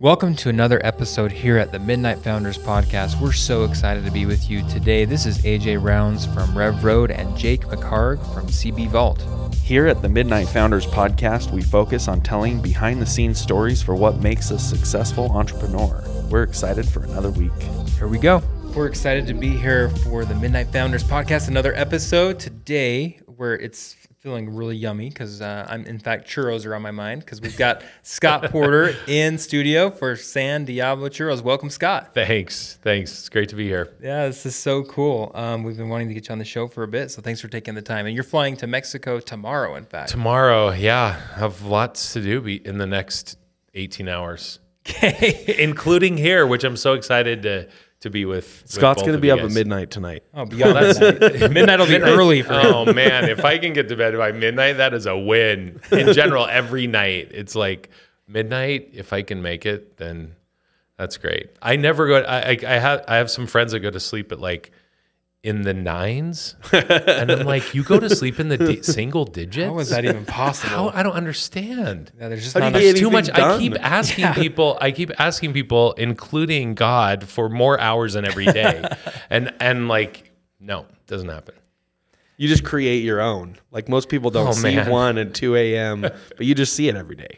Welcome to another episode here at the Midnight Founders Podcast. We're so excited to be with you today. This is AJ Rounds from Rev Road and Jake McHarg from CB Vault. Here at the Midnight Founders Podcast, we focus on telling behind the scenes stories for what makes a successful entrepreneur. We're excited for another week. Here we go. We're excited to be here for the Midnight Founders Podcast, another episode today where it's feeling really yummy because uh, I'm in fact churros are on my mind because we've got Scott Porter in studio for San Diablo Churros. Welcome, Scott. Thanks, thanks. It's great to be here. Yeah, this is so cool. Um, we've been wanting to get you on the show for a bit, so thanks for taking the time. And you're flying to Mexico tomorrow, in fact. Tomorrow, yeah, have lots to do in the next 18 hours, Okay. including here, which I'm so excited to to be with. with Scott's both going to be up at midnight tonight. oh, beyond that, midnight will be early for oh, him. Oh man, if I can get to bed by midnight, that is a win. In general, every night it's like midnight. If I can make it, then that's great. I never go. I I, I have I have some friends that go to sleep at like in the nines, and I'm like, you go to sleep in the di- single digits. How is that even possible? How I don't understand. Yeah, there's just How do not you enough. get Too much. anything I done? keep asking people. I keep asking people, including God, for more hours in every day, and and like, no, doesn't happen. You just create your own. Like most people don't Oh, see man. 1 and 2 a.m., but you just see it every day.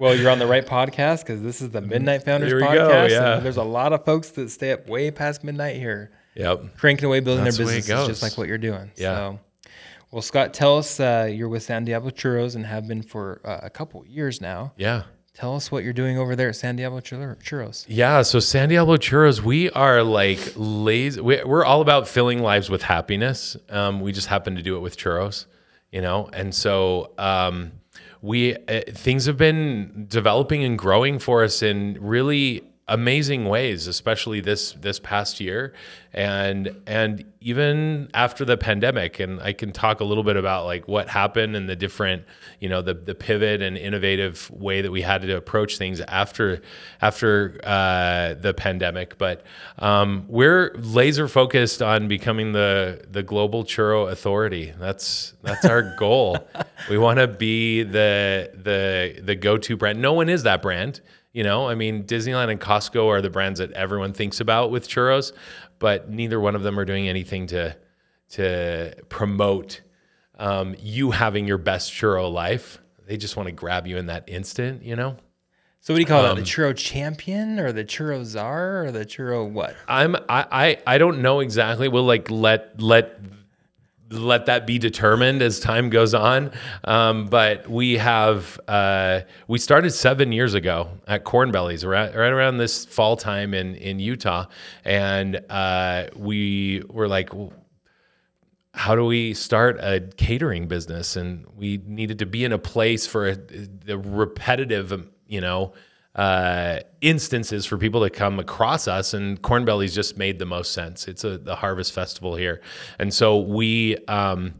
Well, you're on the right podcast because this is the Midnight Founders Here we podcast. go, and yeah. there's a lot of folks that stay up way past midnight here, Yep. cranking away building That's their the way it businesses, just like what you're doing. Yeah. So, well, Scott, tell us uh, you're with San Diablo Churros and have been for uh, a couple years now. Yeah. Tell us what you're doing over there at San Diablo Chur- Churros. Yeah, so San Diablo Churros, we are like lazy. we- We're all about filling lives with happiness. Um, we just happen to do it with churros, you know. And so um, we uh, things have been developing and growing for us in really amazing ways, especially this this past year, and and even after the pandemic. And I can talk a little bit about like what happened and the different, you know, the the pivot and innovative way that we had to approach things after after uh, the pandemic. But um, we're laser focused on becoming the the global churro authority. That's that's our goal. we want to be the the the go to brand. No one is that brand. You know, I mean, Disneyland and Costco are the brands that everyone thinks about with churros, but neither one of them are doing anything to to promote um, you having your best churro life. They just want to grab you in that instant, you know. So, what do you call Um, that? The Churro Champion or the Churro Czar or the Churro what? I'm I, I I don't know exactly. We'll like let let let that be determined as time goes on. Um, but we have uh, we started seven years ago at Corn Bellies, right, right around this fall time in in Utah, and uh, we were like. How do we start a catering business? And we needed to be in a place for a, the repetitive, um, you know, uh, instances for people to come across us, and Corn Bellies just made the most sense. It's a the harvest festival here, and so we um,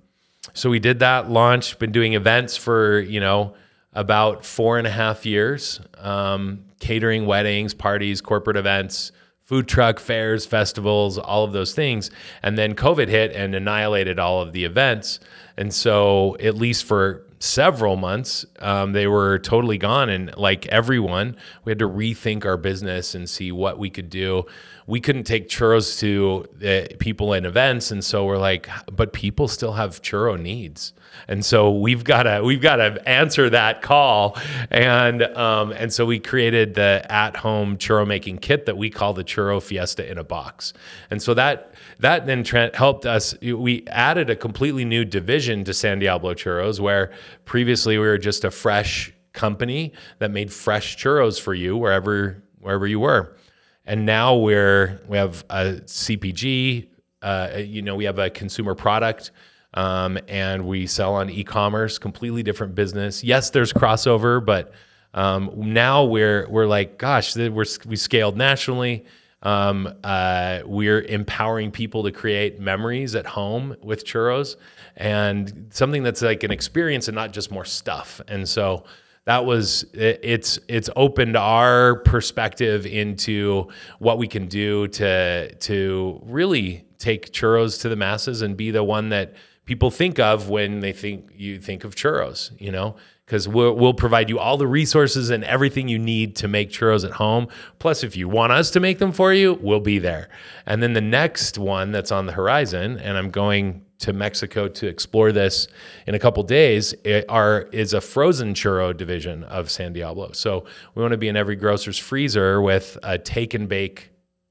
so we did that launch. Been doing events for you know about four and a half years, um, catering weddings, parties, corporate events. Food truck fairs, festivals, all of those things. And then COVID hit and annihilated all of the events. And so, at least for several months, um, they were totally gone. And like everyone, we had to rethink our business and see what we could do. We couldn't take churros to uh, people in events, and so we're like, but people still have churro needs, and so we've got to we've got to answer that call, and um, and so we created the at-home churro making kit that we call the Churro Fiesta in a box, and so that that then tra- helped us. We added a completely new division to San Diablo Churros, where previously we were just a fresh company that made fresh churros for you wherever wherever you were. And now we're we have a CPG, uh, you know, we have a consumer product, um, and we sell on e-commerce, completely different business. Yes, there's crossover, but um, now we're we're like, gosh, we're we scaled nationally. Um, uh, we're empowering people to create memories at home with churros and something that's like an experience and not just more stuff. And so that was it, it's it's opened our perspective into what we can do to to really take churros to the masses and be the one that people think of when they think you think of churros, you know, because we'll, we'll provide you all the resources and everything you need to make churros at home. Plus, if you want us to make them for you, we'll be there. And then the next one that's on the horizon, and I'm going to Mexico to explore this in a couple days, are is a frozen churro division of San Diablo. So we want to be in every grocer's freezer with a take and bake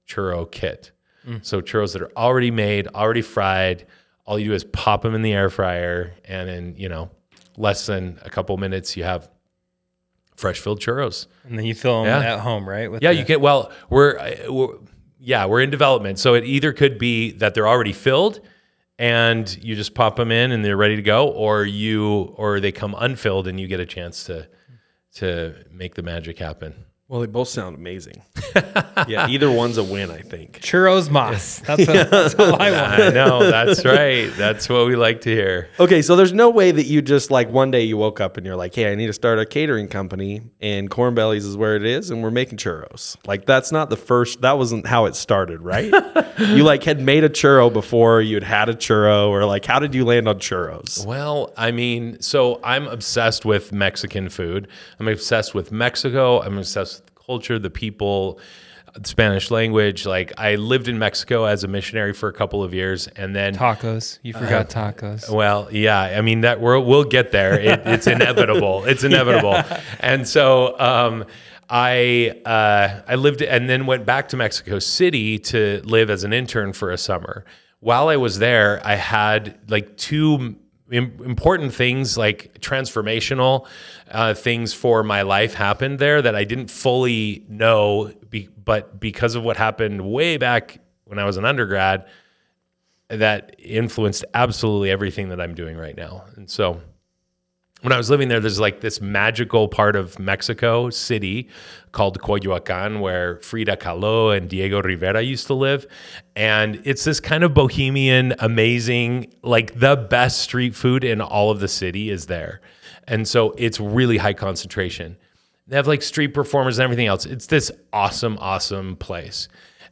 churro kit. Mm. So churros that are already made, already fried. All you do is pop them in the air fryer, and then you know less than a couple minutes, you have fresh filled churros. And then you fill them Yeah. at home, right? With Yeah, the- you get. Well, we're, uh, we're yeah, we're in development, so it either could be that they're already filled, and you just pop them in and they're ready to go, or you or they come unfilled and you get a chance to to make the magic happen. Well, they both sound amazing. yeah, either one's a win, I think. churros mas. That's, what, that's all I want. I know that's right. That's what we like to hear. Okay, so there's no way that you just like one day you woke up and you're like, hey, I need to start a catering company and Corn Bellies is where it is and we're making churros. Like that's not the first that wasn't how it started, right? you like had made a churro before you'd had a churro or like how did you land on churros? Well, I mean, so I'm obsessed with Mexican food. I'm obsessed with Mexico. I'm obsessed with the culture, the people, the Spanish language. Like I lived in Mexico as a missionary for a couple of years, and then Tacos. You forgot tacos. well, yeah, I mean that we'll we'll get there. It, it's inevitable. It's inevitable. And so um, I uh, I lived and then went back to Mexico City to live as an intern for a summer. While I was there, I had like two important things, like transformational uh, things for my life, happened there that I didn't fully know. Be- but because of what happened way back when I was an undergrad, that influenced absolutely everything that I'm doing right now. And so when I was living there, there's like this magical part of Mexico City called Coyoacan where Frida Kahlo and Diego Rivera used to live. And it's this kind of bohemian, amazing, like the best street food in all of the city is there. And so it's really high concentration. They have like street performers and everything else. It's this awesome, awesome place.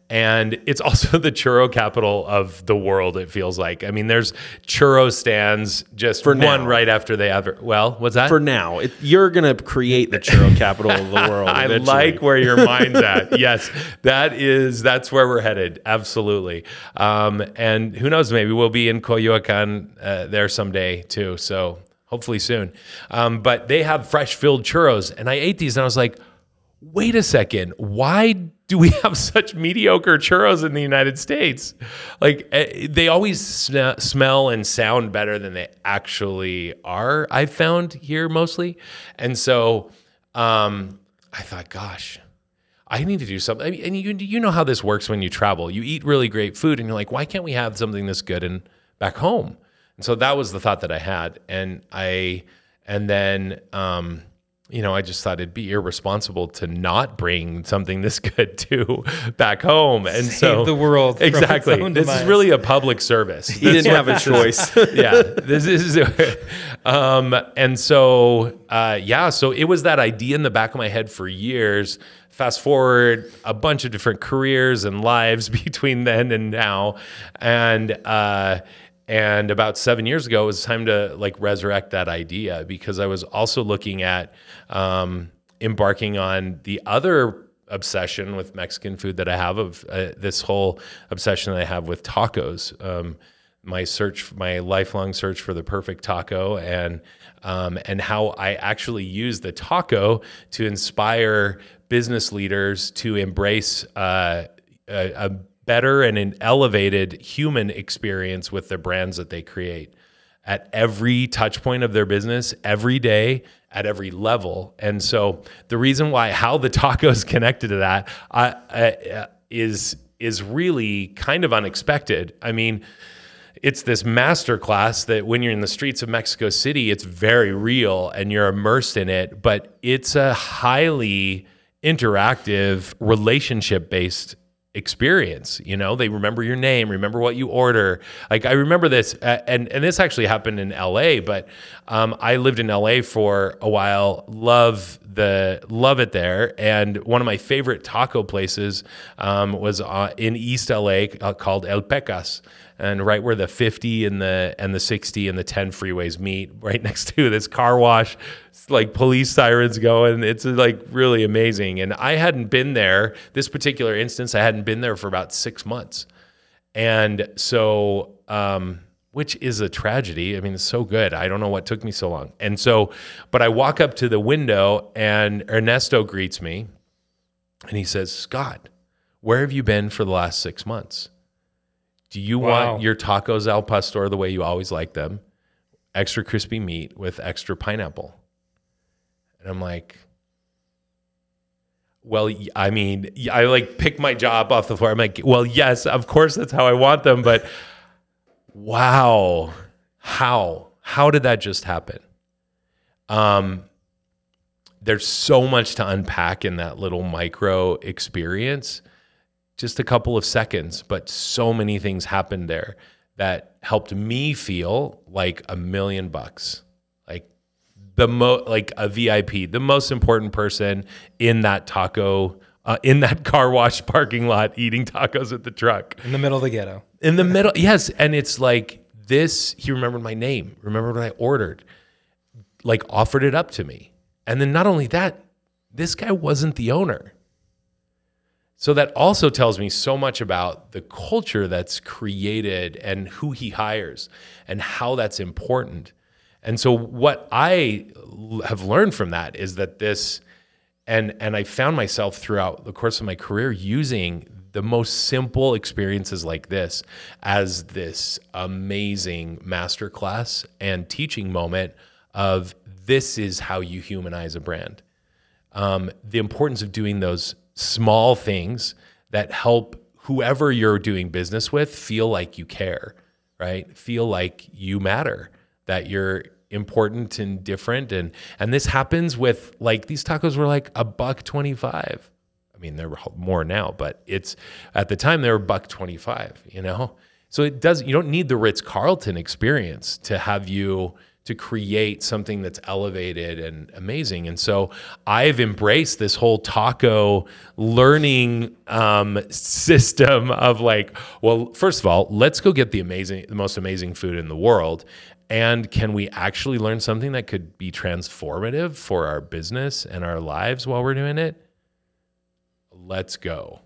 And it's also the churro capital of the world, it feels like. I mean, there's churro stands just For one now. right after they ever. Well, what's that? For now, it, you're gonna create the churro capital of the world. I eventually. like where your mind's at. Yes, that is that's where we're headed. Absolutely. Um, and who knows? Maybe we'll be in Coyoacan uh, there someday too. So hopefully soon. Um, but they have fresh filled churros, and I ate these, and I was like, wait a second, why do we have such mediocre churros in the United States? Like eh, they always smell and sound better than they actually are. I've found here mostly, and so um, I thought, gosh. I need to do something. I mean, and you you know how this works when you travel. You eat really great food, and you're like, why can't we have something this good and back home? And so that was the thought that I had, and I and then um, you know I just thought it'd be irresponsible to not bring something this good to back home, and so the world from its exactly. own This is really a public service. He didn't have a choice. yeah this is um and so uh yeah so it was that idea in the back of my head for years fast forward a bunch of different careers and lives between then and now and uh and about seven years ago it was time to like resurrect that idea because i was also looking at um embarking on the other obsession with Mexican food that I have of uh, this whole obsession that I have with tacos. Um, my search, my lifelong search for the perfect taco, and um, and how I actually use the taco to inspire business leaders to embrace uh, a, a better and an elevated human experience with the brands that they create at every touch point of their business every day at every level. And so the reason why how the tacos connected to that I, uh, is is really kind of unexpected. I mean it's this masterclass that when you're in the streets of Mexico City, it's very real and you're immersed in it, but it's a highly interactive, relationship based experience you know? They remember your name remember what you order. Like i remember this and and this actually happened in la but um, i lived in la for a while love the love it there and one of my favorite taco places um, was uh, in east la uh, called el pecas and right where the 50 and the and the 60 and the 10 freeways meet right next to this car wash it's like police sirens going. It's like really amazing. And i hadn't been there this particular instance i hadn't been there for about six months. And so um, which is a tragedy. I mean it's so good. I don't know what took me so long. And so but i walk up to the window and ernesto greets me. And he says scott where have you been for the last six months do you Wow. want your tacos al pastor the way you always like them? Extra crispy meat with extra pineapple. And I'm like, well, I mean, I like pick my job off the floor. I'm like, well, yes, of course that's how I want them, but wow. How? How did that just happen? Um there's so much to unpack in that little micro experience just a couple of seconds, but so many things happened there that helped me feel like a million bucks. Like the mo like a VIP, the most important person in that taco uh, in that car wash parking lot eating tacos at the truck. In the middle of the ghetto. In the middle, yes, and it's like this he remembered my name, remembered what I ordered, like offered it up to me. And then not only that, this guy wasn't the owner. So that also tells me so much about the culture that's created and who he hires and how that's important. And so what I have learned from that is that this and and I found myself throughout the course of my career using the most simple experiences like this as this amazing masterclass and teaching moment of this is how you humanize a brand um, the importance of doing those small things that help whoever you're doing business with feel like you care, right? Feel like you matter, that you're important and different. And and this happens with like these tacos were like a buck twenty five. I mean, they're more now, but it's at the time they were buck twenty five. You know, so it does. You don't need the Ritz Carlton experience to have you to create something that's elevated and amazing. And so I've embraced this whole taco learning um, system of like, well, first of all, let's go get the amazing, the most amazing food in the world. And can we actually learn something that could be transformative for our business and our lives while we're doing it? Let's go.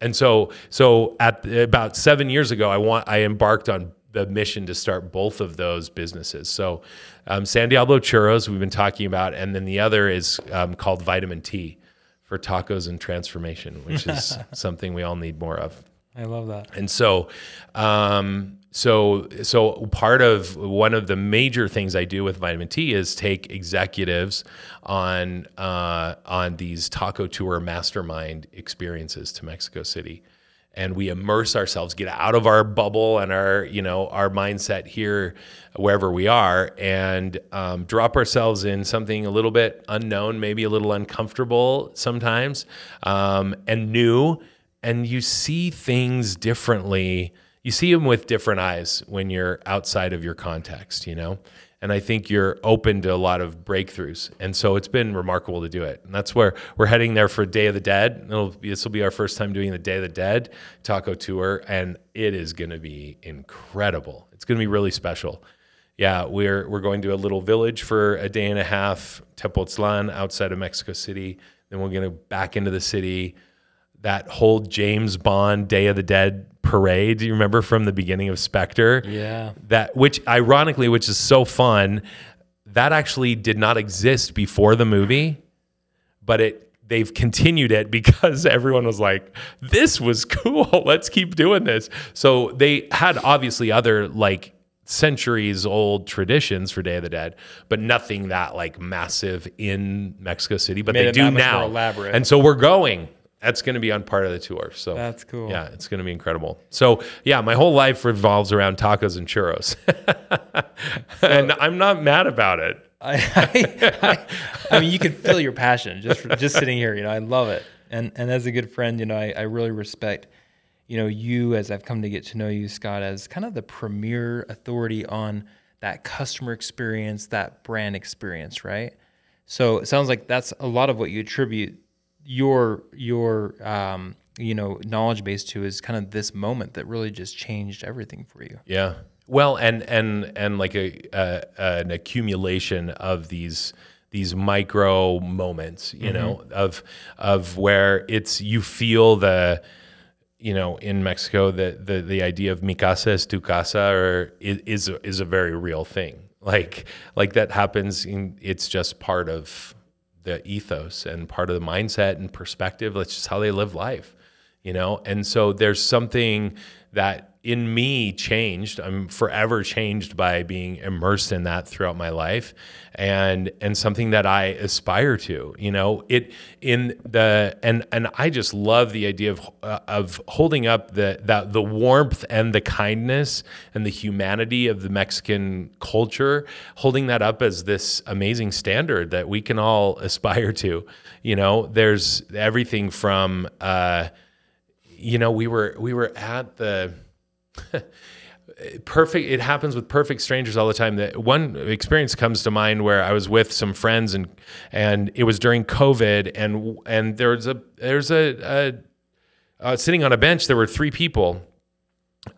And so, so at about seven years ago, I want I embarked on the mission to start both of those businesses. So, um, San Diablo Churros we've been talking about, and then the other is um, called Vitamin T for tacos and transformation, which is something we all need more of. I love that. And so, um, so, so part of one of the major things I do with Vitamin T is take executives on uh, on these taco tour mastermind experiences to Mexico City, and we immerse ourselves, get out of our bubble and our you know our mindset here, wherever we are, and um, drop ourselves in something a little bit unknown, maybe a little uncomfortable sometimes, um, and new and you see things differently. You see them with different eyes when you're outside of your context, you know? And I think you're open to a lot of breakthroughs. And so it's been remarkable to do it. And that's where we're heading there for Day of the Dead. It'll be, this will be our first time doing the Day of the Dead taco tour. And it is going to be incredible. It's going to be really special. Yeah, we're, we're going to a little village for a day and a half, Tepoztlan, outside of Mexico City. Then we're going to back into the city that whole James Bond Day of the Dead parade. Do you remember from the beginning of Spectre? Yeah. That which ironically, which is so fun, that actually did not exist before the movie, but it they've continued it because everyone was like, this was cool. Let's keep doing this. So they had obviously other like centuries old traditions for Day of the Dead, but nothing that like massive in Mexico City. But Made they do now. elaborate. And so we're going. That's going to be on part of the tour. So That's cool. Yeah, it's going to be incredible. So yeah, my whole life revolves around tacos and churros, and I'm not mad about it. I, I, I, I mean, you can feel your passion just for, just sitting here. You know, I love it. And and as a good friend, you know, I, I really respect, you know, you as I've come to get to know you, Scott, as kind of the premier authority on that customer experience, that brand experience, right? So it sounds like that's a lot of what you attribute your your um, you know knowledge base to is kind of this moment that really just changed everything for you. Yeah. Well, and and and like a, uh, an accumulation of these these micro moments, you know, of of where it's you feel the you know in Mexico the the the idea of mi casa es tu casa or is is a, is a very real thing. Like like that happens in it's just part of the ethos and part of the mindset and perspective. That's just how they live life, you know? And so there's something that in me changed. I'm forever changed by being immersed in that throughout my life and and something that I aspire to, you know. It in the and and I just love the idea of uh, of holding up the that the warmth and the kindness and the humanity of the Mexican culture, holding that up as this amazing standard that we can all aspire to. You know, there's everything from uh you know, we were we were at the perfect it happens with perfect strangers all the time. That one experience comes to mind where i was with some friends and and it was during covid and and there's a there's a, a uh, sitting on a bench there were three people.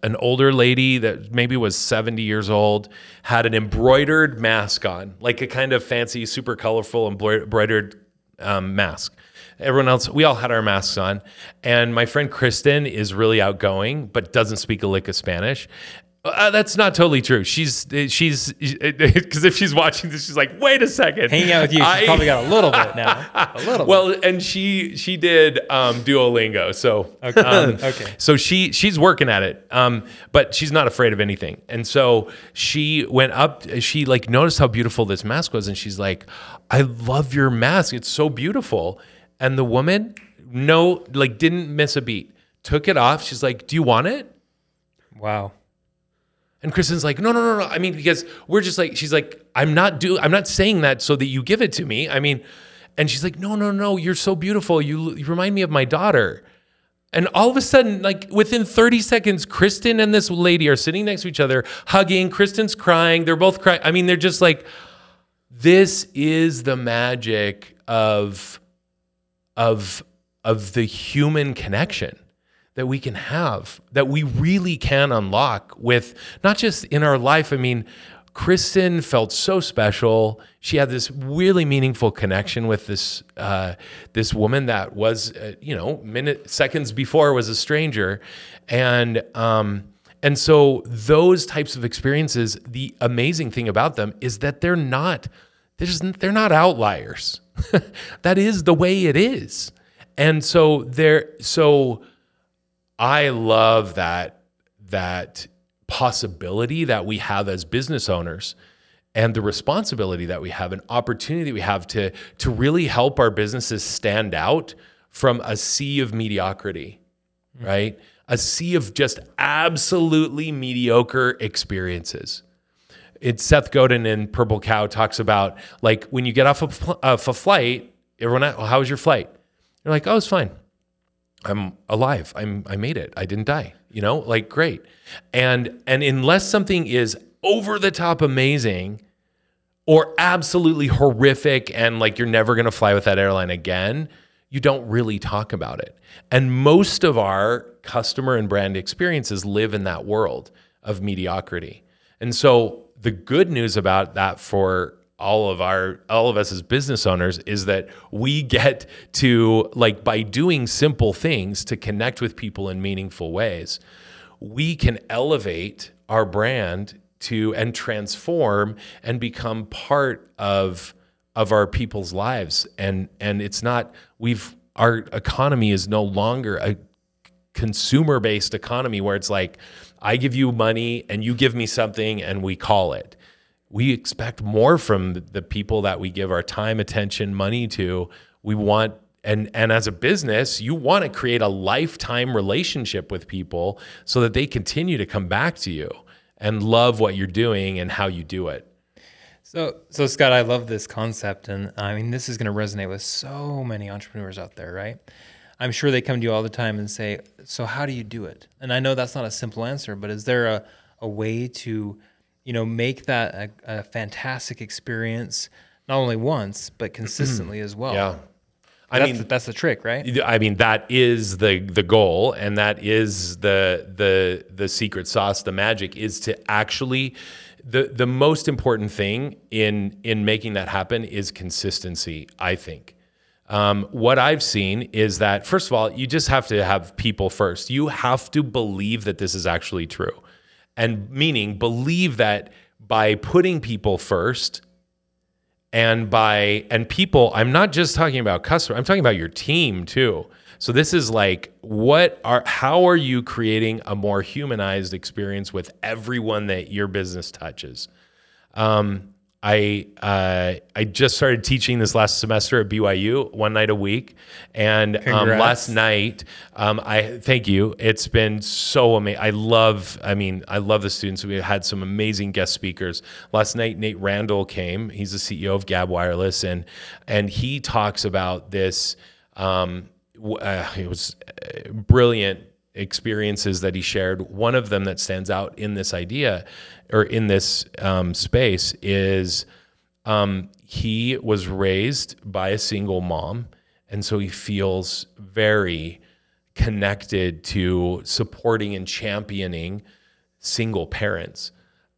An older lady that maybe was 70 years old had an embroidered mask on like a kind of fancy super colorful embroidered um, mask everyone else we all had our masks on and my friend kristen is really outgoing but doesn't speak a lick of spanish uh, that's not totally true. She's she's because if she's watching this, she's like, wait a second. Hanging out with you, she's I- probably got a little bit now. A little. well, and she she did um, Duolingo, so Okay. um, Okay. So she she's working at it, um, but she's not afraid of anything. And so she went up. She like noticed how beautiful this mask was, and she's like, "I love your mask. It's so beautiful." And the woman, no, like didn't miss a beat. Took it off. She's like, "Do you want it?" Wow. And Kristen's like, no, no, no, no. I mean, because we're just like, she's like, I'm not do, I'm not saying that so that you give it to me. I mean, and she's like, no, no, no. You're so beautiful. You, you remind me of my daughter. And all of a sudden, like within 30 seconds, Kristen and this lady are sitting next to each other, hugging. Kristen's crying. They're both crying. I mean, they're just like, this is the magic of, of, of the human connection that we can have, that we really can unlock with not just in our life. I mean, Kristen felt so special. She had this really meaningful connection with this uh, this woman that was, uh, you know, minutes seconds before was a stranger, and um, and so those types of experiences. The amazing thing about them is that they're not there's, they're not outliers. that is the way it is, and so they're so. I love that that possibility that we have as business owners and the responsibility that we have an opportunity that we have to to really help our businesses stand out from a sea of mediocrity mm. right? A sea of just absolutely mediocre experiences it's Seth Godin in Purple Cow talks about like when you get off a, off a flight everyone well, how was your flight you're like oh it's fine I'm alive. I'm I made it. I didn't die. You know, like great. And and unless something is over the top amazing or absolutely horrific and like you're never going to fly with that airline again, you don't really talk about it. And most of our customer and brand experiences live in that world of mediocrity. And so the good news about that for all of our all of us as business owners is that we get to like by doing simple things to connect with people in meaningful ways we can elevate our brand to and transform and become part of of our people's lives. And and it's not we've our economy is no longer a consumer based economy where it's like I give you money and you give me something and we call it we expect more from the people that we give our time, attention, money to. We want and and as a business, you want to create a lifetime relationship with people so that they continue to come back to you and love what you're doing and how you do it. So, so Scott, I love this concept, and I mean, this is going to resonate with so many entrepreneurs out there, right? I'm sure they come to you all the time and say, "So how do you do it?" And I know that's not a simple answer, but is there a a way to, you know, make that a, a fantastic experience not only once but mm-hmm. consistently as well? Yeah. I that's mean, the, that's the trick, right? I mean that is the the goal, and that is the the the secret sauce. The magic is to actually the the most important thing in in making that happen is consistency. I think. Um, what I've seen is that first of all, you just have to have people first. You have to believe that this is actually true, and meaning believe that by putting people first and by and people i'm not just talking about customer i'm talking about your team too. So this is like what are how are you creating a more humanized experience with everyone that your business touches? Um, I uh, I just started teaching this last semester at BYU one night a week, and um, last night um, I thank you. It's been so amazing. I love. I mean, I love the students. We had some amazing guest speakers last night. Nate Randall came. He's the CEO of Gabb Wireless, and and he talks about this. Um, uh, it was uh, brilliant experiences that he shared. One of them that stands out in this idea or in this um, space is um, he was raised by a single mom. And so he feels very connected to supporting and championing single parents.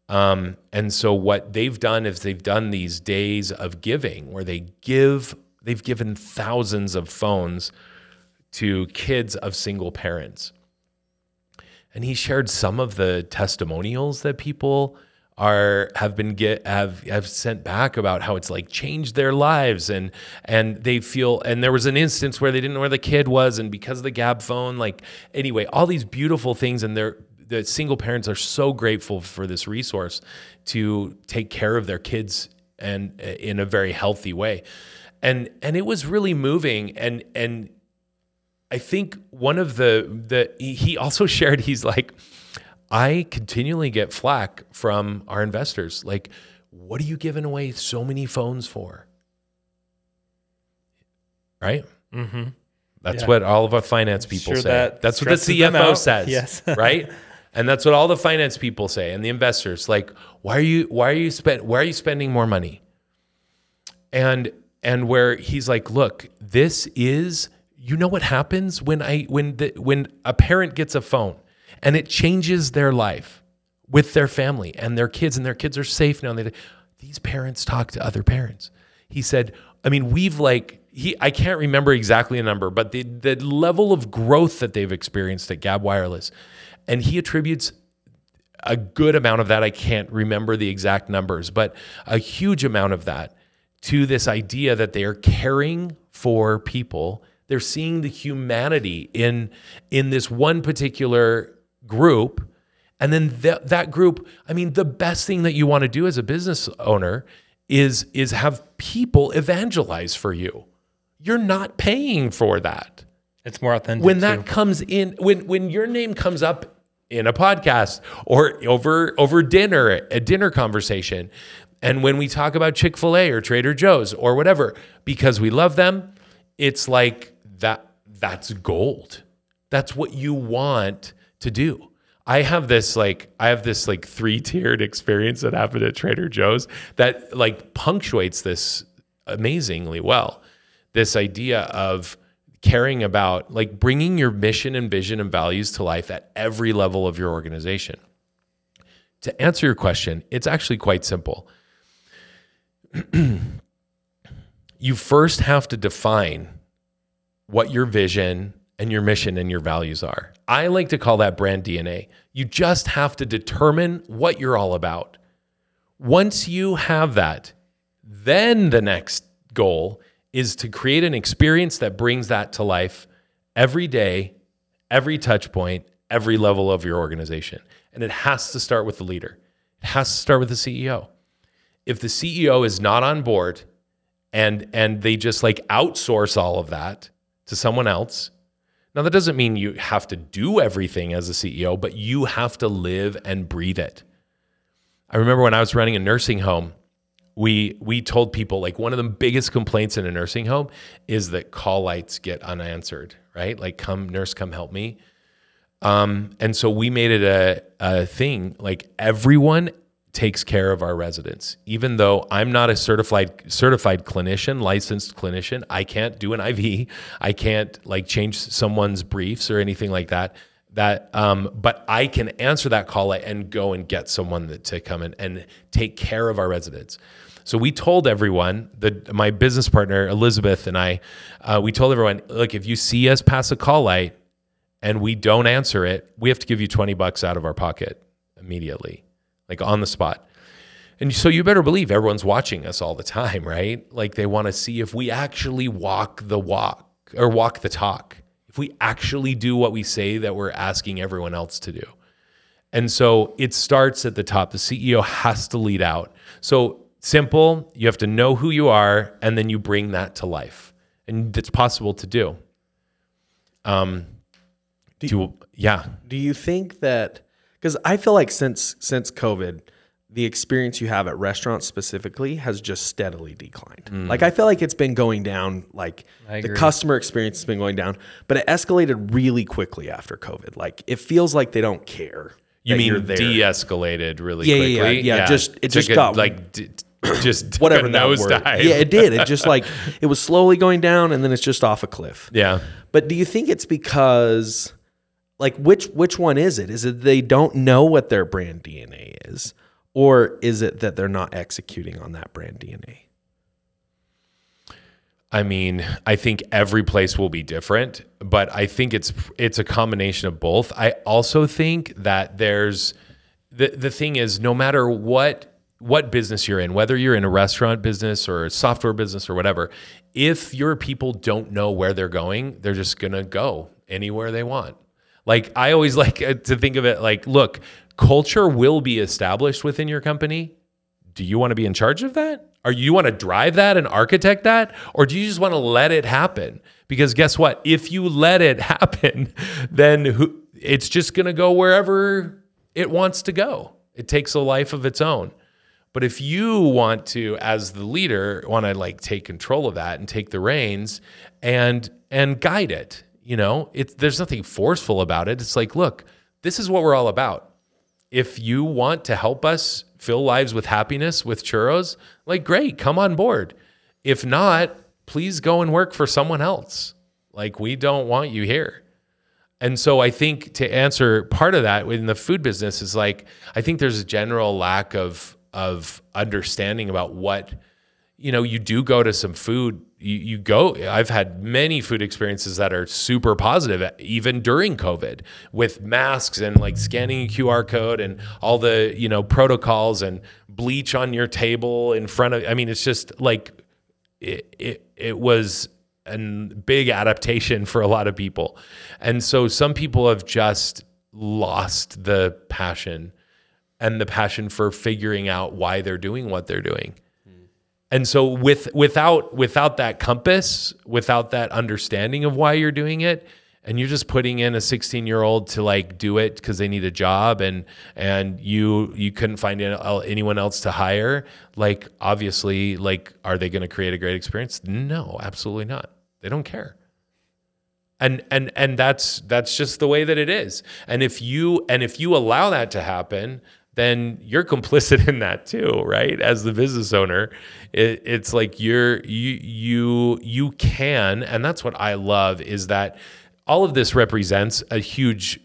Um, and so what they've done is they've done these days of giving where they give, they've given thousands of phones to kids of single parents and he shared some of the testimonials that people are have been get have have sent back about how it's like changed their lives and and they feel and there was an instance where they didn't know where the kid was and because of the Gabb phone like anyway all these beautiful things and they're the single parents are so grateful for this resource to take care of their kids and uh, in a very healthy way. And and it was really moving and and I think one of the the he- also shared he's like I continually get flack from our investors like what are you giving away so many phones for? Right? Mm-hmm. That's Yeah. what all of our finance people Sure say. that that's what the CFO says. Yes. right? And that's what all the finance people say and the investors like why are you why are you spend why are you spending more money? And and where he's like, "Look, this is you know what happens when I when the when a parent gets a phone and it changes their life with their family and their kids and their kids are safe now and they these parents talk to other parents. He said, I mean, we've like he I can't remember exactly a number, but the the level of growth that they've experienced at Gabb Wireless and he attributes a good amount of that. I can't remember the exact numbers, but a huge amount of that to this idea that they are caring for people. They're seeing the humanity in in this one particular group. And then that that group, I mean, the best thing that you want to do as a business owner is is have people evangelize for you. You're not paying for that It's more authentic. when that too. comes in when when your name comes up in a podcast or over over dinner a dinner conversation and when we talk about Chick-fil-A or Trader Joe's or whatever because we love them it's like that that's gold that's what you want to do I have this like I have this like three-tiered experience that happened at Trader Joe's that like punctuates this amazingly well this idea of caring about like bringing your mission and vision and values to life at every level of your organization. To answer your question, it's actually quite simple. you first have to define what your vision and your mission and your values are. I like to call that brand DNA. You just have to determine what you're all about. Once you have that, then the next goal is to create an experience that brings that to life every day, every touch point, every level of your organization. And it has to start with the leader. It has to start with the CEO. If the CEO is not on board and and they just like outsource all of that to someone else, now that doesn't mean you have to do everything as a CEO, but you have to live and breathe it. I remember when I was running a nursing home, we we told people like one of the biggest complaints in a nursing home is that call lights get unanswered, right? Like come nurse, come help me. Um, and so we made it a, a thing like everyone takes care of our residents. Even though I'm not a certified certified clinician, licensed clinician, I can't do an IV. I can't like change someone's briefs or anything like that. That, um, but I can answer that call and go and get someone that, to come in and take care of our residents. So we told everyone that my business partner Elizabeth and I, uh, we told everyone, look, if you see us pass a call light and we don't answer it, we have to give you twenty bucks out of our pocket immediately like on the spot. And so you better believe everyone's watching us all the time, right? Like they want to see if we actually walk the walk or walk the talk, if we actually do what we say that we're asking everyone else to do. And so it starts at the top. The CEO has to lead out. So simple, you have to know who you are and then you bring that to life. And it's possible to do. Um, do, to, yeah. Do you think that because I feel like since since COVID, the experience you have at restaurants specifically has just steadily declined. Mm. Like I feel like it's been going down. Like the customer experience has been going down, but it escalated really quickly after COVID. Like it feels like they don't care. You mean de-escalated really Yeah, yeah, quickly? yeah, yeah, just- it Took just a, got- like d- just whatever that word. nosedive. Yeah, it did. It just like it was slowly going down, and then it's just off a cliff. yeah. But do you think it's because like which which one is it? Is it they don't know what their brand DNA is or is it that they're not executing on that brand DNA? I mean, I think every place will be different, but I think it's it's a combination of both. I also think that there's the the thing is no matter what what business you're in, whether you're in a restaurant business or a software business or whatever, if your people don't know where they're going, they're just going to go anywhere they want. Like I always like uh, to think of it like, look, culture will be established within your company. Do you want to be in charge of that? Or you want to drive that and architect that? Or do you just want to let it happen? Because guess what? If you let it happen, then who, it's just going to go wherever it wants to go. It takes a life of its own. But if you want to, as the leader, want to like take control of that and take the reins and and guide it, you know, it's there's nothing forceful about it. It's like, look, this is what we're all about. If you want to help us fill lives with happiness with churros, like great, come on board. If not, please go and work for someone else. Like we don't want you here. And so I think to answer part of that in the food business is like I think there's a general lack of of understanding about what you know you do go to some food you, you go i've had many food experiences that are super positive even during covid with masks and like scanning a qr code and all the you know protocols and bleach on your table in front of i mean it's just like it, it, it was a big adaptation for a lot of people. And so some people have just lost the passion and the passion for figuring out why they're doing what they're doing. And so with without without that compass, without that understanding of why you're doing it, and you're just putting in a 16 year old to like do it because they need a job and and you you couldn't find uh, anyone else to hire like obviously like are they going to create a great experience? No absolutely not. They don't care. And and and that's that's just the way that it is. And if you and if you allow that to happen then you're complicit in that too right? As the business owner it, it's like you're you you you can and that's what i love is that all of this represents a huge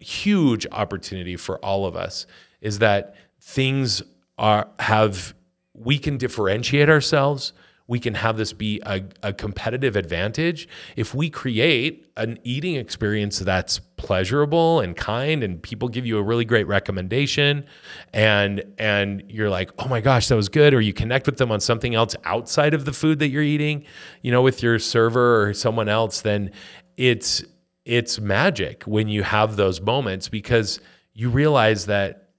huge opportunity for all of us is that things are have we can differentiate ourselves. We can have this be a, a competitive advantage. If we create an eating experience that's pleasurable and kind and people give you a really great recommendation and and you're like oh my gosh that was good or you connect with them on something else outside of the food that you're eating you know with your server or someone else then it's it's magic when you have those moments because you realize that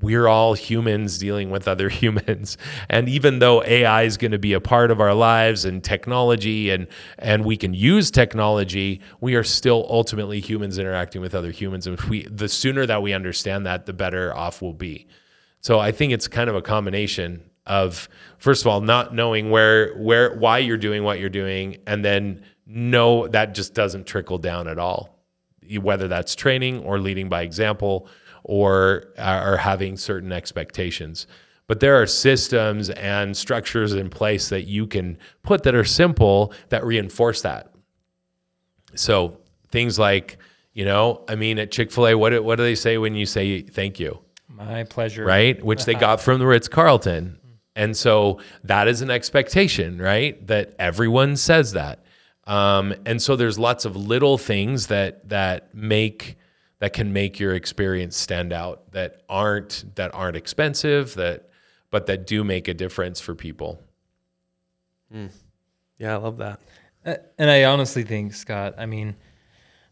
we're all humans dealing with other humans. And even though ai is going to be a part of our lives and technology and and we can use technology we are still ultimately humans interacting with other humans. And we the sooner that we understand that the better off we'll be. So I think it's kind of a combination of first of all not knowing where where why you're doing what you're doing and then no that just doesn't trickle down at all. Whether that's training or leading by example or are having certain expectations. But there are systems and structures in place that you can put that are simple that reinforce that. So things like, you know, I mean, at Chick fil A, what, do- what do they say when you say thank you? My pleasure. right? Which they got from the Ritz Carlton. And so that is an expectation, right? That everyone says that. Um, and so there's lots of little things that that make that can make your experience stand out that aren't that aren't expensive that but that do make a difference for people. Yeah, I love that. Uh, And I honestly think, Scott, I mean,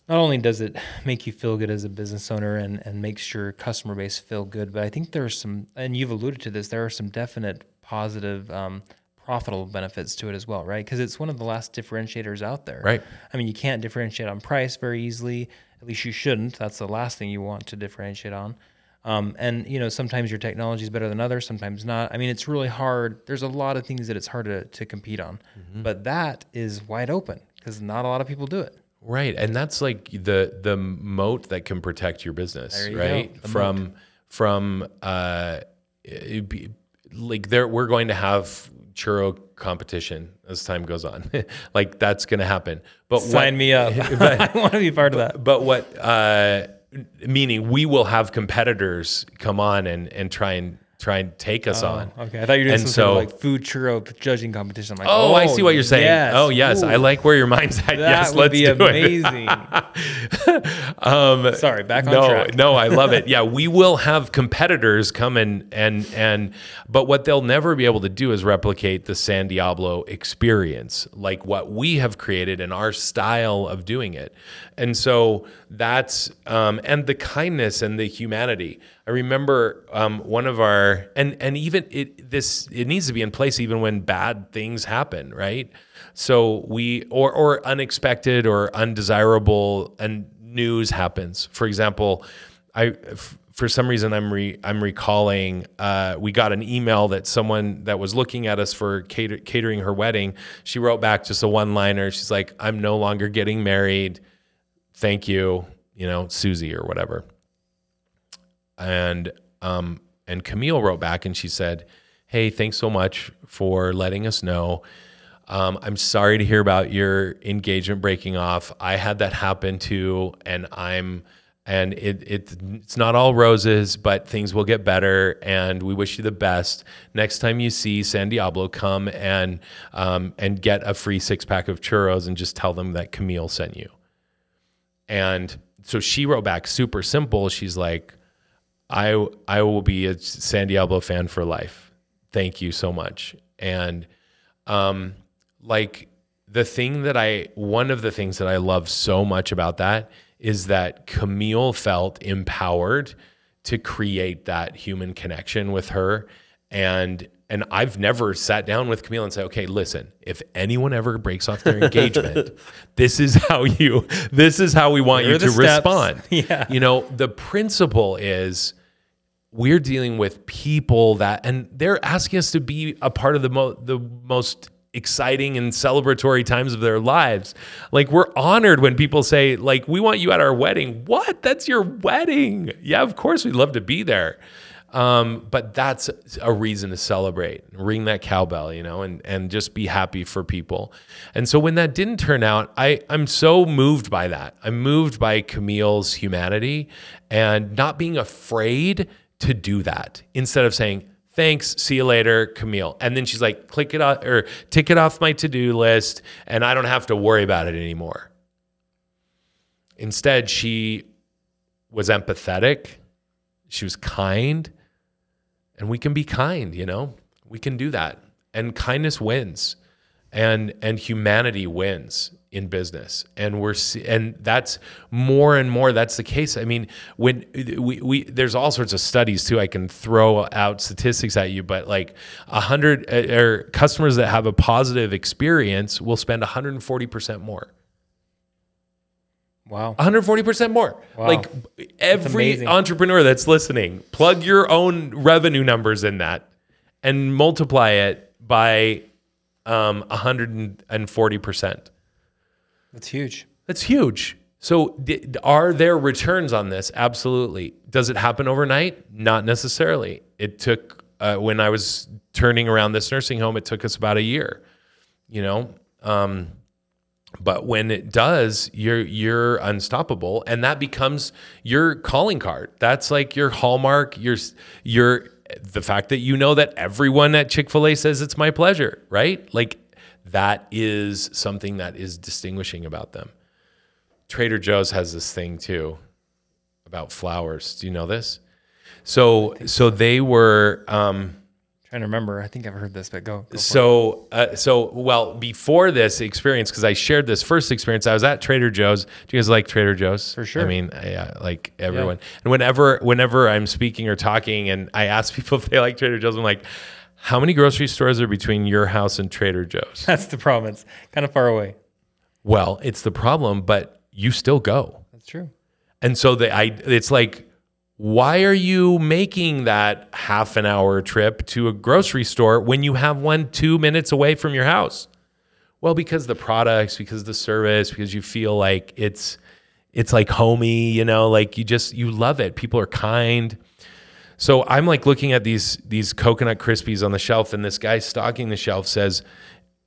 not only does it make you feel good as a business owner and, and makes your customer base feel good, but I think there are some, and you've alluded to this, there are some definite positive, um, profitable benefits to it as well, right? Because it's one of the last differentiators out there. Right. I mean, you can't differentiate on price very easily. At least you shouldn't. That's the last thing you want to differentiate on. Um, and you know, sometimes your technology is better than others, sometimes not. I mean, it's really hard. There's a lot of things that it's hard to, to compete on, but that is wide open because not a lot of people do it. Right, and that's like the the moat that can protect your business, you right? go, the From from uh, be- like there, we're going to have churro competition as time goes on. like that's going to happen. But Sign what, me up. I want to be part of that. But what uh, meaning we will have competitors come on and and try and try and take us on. Okay, I thought you were doing And some sort of so- like food churro judging competition. Like, Oh, I see what you're saying. yes. Oh, yes, I like where your mind's at. that yes, would let's be do it. amazing. Um, Sorry, back on no, track. no, I love it. Yeah, we will have competitors come and and and, but what they'll never be able to do is replicate the San Diablo experience, like what we have created and our style of doing it. And so that's um, and the kindness and the humanity. I remember um, one of our and and even it this it needs to be in place even when bad things happen, right? So we or or unexpected or undesirable and news happens. For example, I f- for some reason I'm re, I'm recalling uh, we got an email that someone that was looking at us for cater, catering her wedding. She wrote back just a one liner. She's like, "I'm no longer getting married. Thank you, you know, Susie or whatever." And um, and Camille wrote back and she said, "Hey, thanks so much for letting us know." Um, I'm sorry to hear about your engagement breaking off. I had that happen too, and I'm and it, it it's not all roses, but things will get better. And we wish you the best. Next time you see San Diablo, come and um, and get a free six pack of churros, and just tell them that Camille sent you. And so she wrote back super simple. She's like, I I will be a San Diablo fan for life. Thank you so much. And um like the thing that I one of the things that I love so much about that is that Camille felt empowered to create that human connection with her and and I've never sat down with Camille and said, "Okay, listen, if anyone ever breaks off their engagement, this is how you this is how we want Here you to steps." respond." Yeah. You know, the principle is we're dealing with people that and they're asking us to be a part of the mo- the most exciting and celebratory times of their lives. Like we're honored when people say like we want you at our wedding. What? That's your wedding. Yeah, of course we'd love to be there. Um, but that's a reason to celebrate, ring that cowbell, you know, and and just be happy for people. And so when that didn't turn out, I I'm so moved by that. I'm moved by Camille's humanity and not being afraid to do that instead of saying thanks see you later camille. And then she's like click it off or tick it off my to-do list and i don't have to worry about it anymore. Instead she was empathetic. She was kind. And we can be kind you know? We can do that. And kindness wins. And and humanity wins in business and we're and that's more and more that's the case i mean when we, we there's all sorts of studies too i can throw out statistics at you but like a hundred uh, or customers that have a positive experience will spend 140% more Wow. 140% more. Wow. Like every entrepreneur that's listening, plug your own revenue numbers in that and multiply it by um, 140%. That's huge. That's huge. So, d- are there returns on this? Absolutely. Does it happen overnight? Not necessarily. It took, uh, when I was turning around this nursing home, it took us about a year, you know? Um, but when it does, you're you're unstoppable, and that becomes your calling card. That's like your hallmark. Your your the fact that you know that everyone at Chick Fil A says it's my pleasure, right? Like that is something that is distinguishing about them. Trader Joe's has this thing too about flowers. Do you know this? So so they were. Um, trying to remember. I think I've heard this, but go. go so, uh, so well before this experience, because I shared this first experience, I was at Trader Joe's. Do you guys like Trader Joe's? For sure. I mean, yeah, like everyone. And whenever, whenever I'm speaking or talking, and I ask people if they like Trader Joe's, I'm like, "How many grocery stores are between your house and Trader Joe's?" That's the problem. It's kind of far away. well, it's the problem, but you still go. That's true. And so the I it's like why are you making that half an hour trip to a grocery store when you have one 2 minutes away from your house? Well, because the products, because the service, because you feel like it's it's like homey, you know, like you just you love it. People are kind. So I'm like looking at these these coconut crispies on the shelf and this guy stocking the shelf says,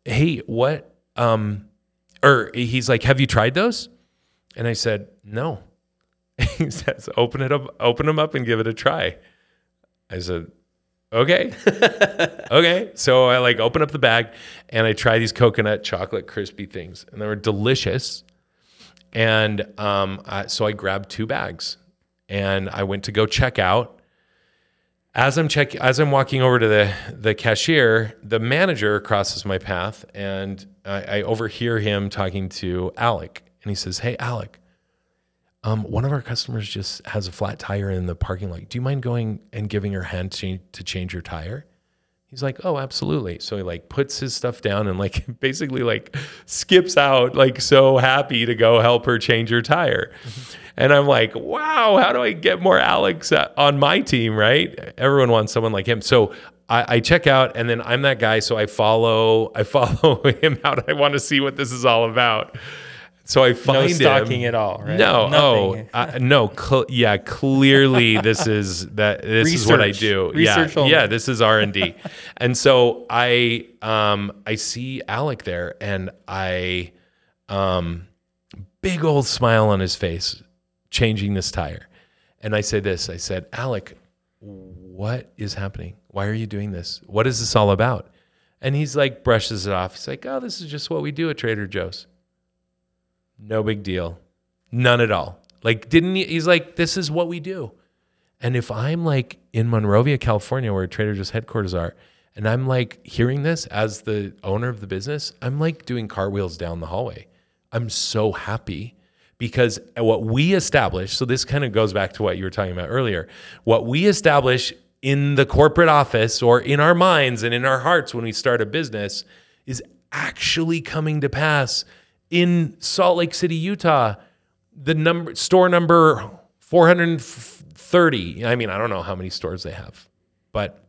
"Hey, what um or he's like, "Have you tried those?" And I said, "No." he says, "Open it up, open them up, and give it a try." I said, "Okay, okay." So I like open up the bag, and I try these coconut chocolate crispy things, and they were delicious. And um, I, so I grabbed two bags, and I went to go check out. As I'm check, as I'm walking over to the the cashier, the manager crosses my path, and I, I overhear him talking to Alec, and he says, "Hey, Alec." Um, one of our customers just has a flat tire in the parking lot. Do you mind going and giving her hand to, to change your tire? He's like, oh, absolutely. So he like puts his stuff down and like basically like skips out, like so happy to go help her change her tire. And I'm like, wow, how do I get more Alex uh, on my team? Right? Everyone wants someone like him. So I, I check out, and then I'm that guy. So I follow, I follow him out. I want to see what this is all about. So I find No him. stalking at all, right? No, Nothing. oh, uh, no, cl- yeah. Clearly, this is that. This is what I do. Research yeah, only. yeah. This is R and D, and so I, um, I see Alec there, and I, um, big old smile on his face, changing this tire, and I say this. I said, Alec, what is happening? Why are you doing this? What is this all about? And he's like brushes it off. He's like, oh, this is just what we do at Trader Joe's. No big deal. None at all. Like, didn't he? He's like, this is what we do. And if I'm like in Monrovia, California, where Trader Joe's headquarters are, and I'm like hearing this as the owner of the business, I'm like doing cartwheels down the hallway. I'm so happy because what we establish, so this kind of goes back to what you were talking about earlier. What we establish in the corporate office or in our minds and in our hearts when we start a business is actually coming to pass in Salt Lake City, Utah. The number store number 430. I mean, I don't know how many stores they have, but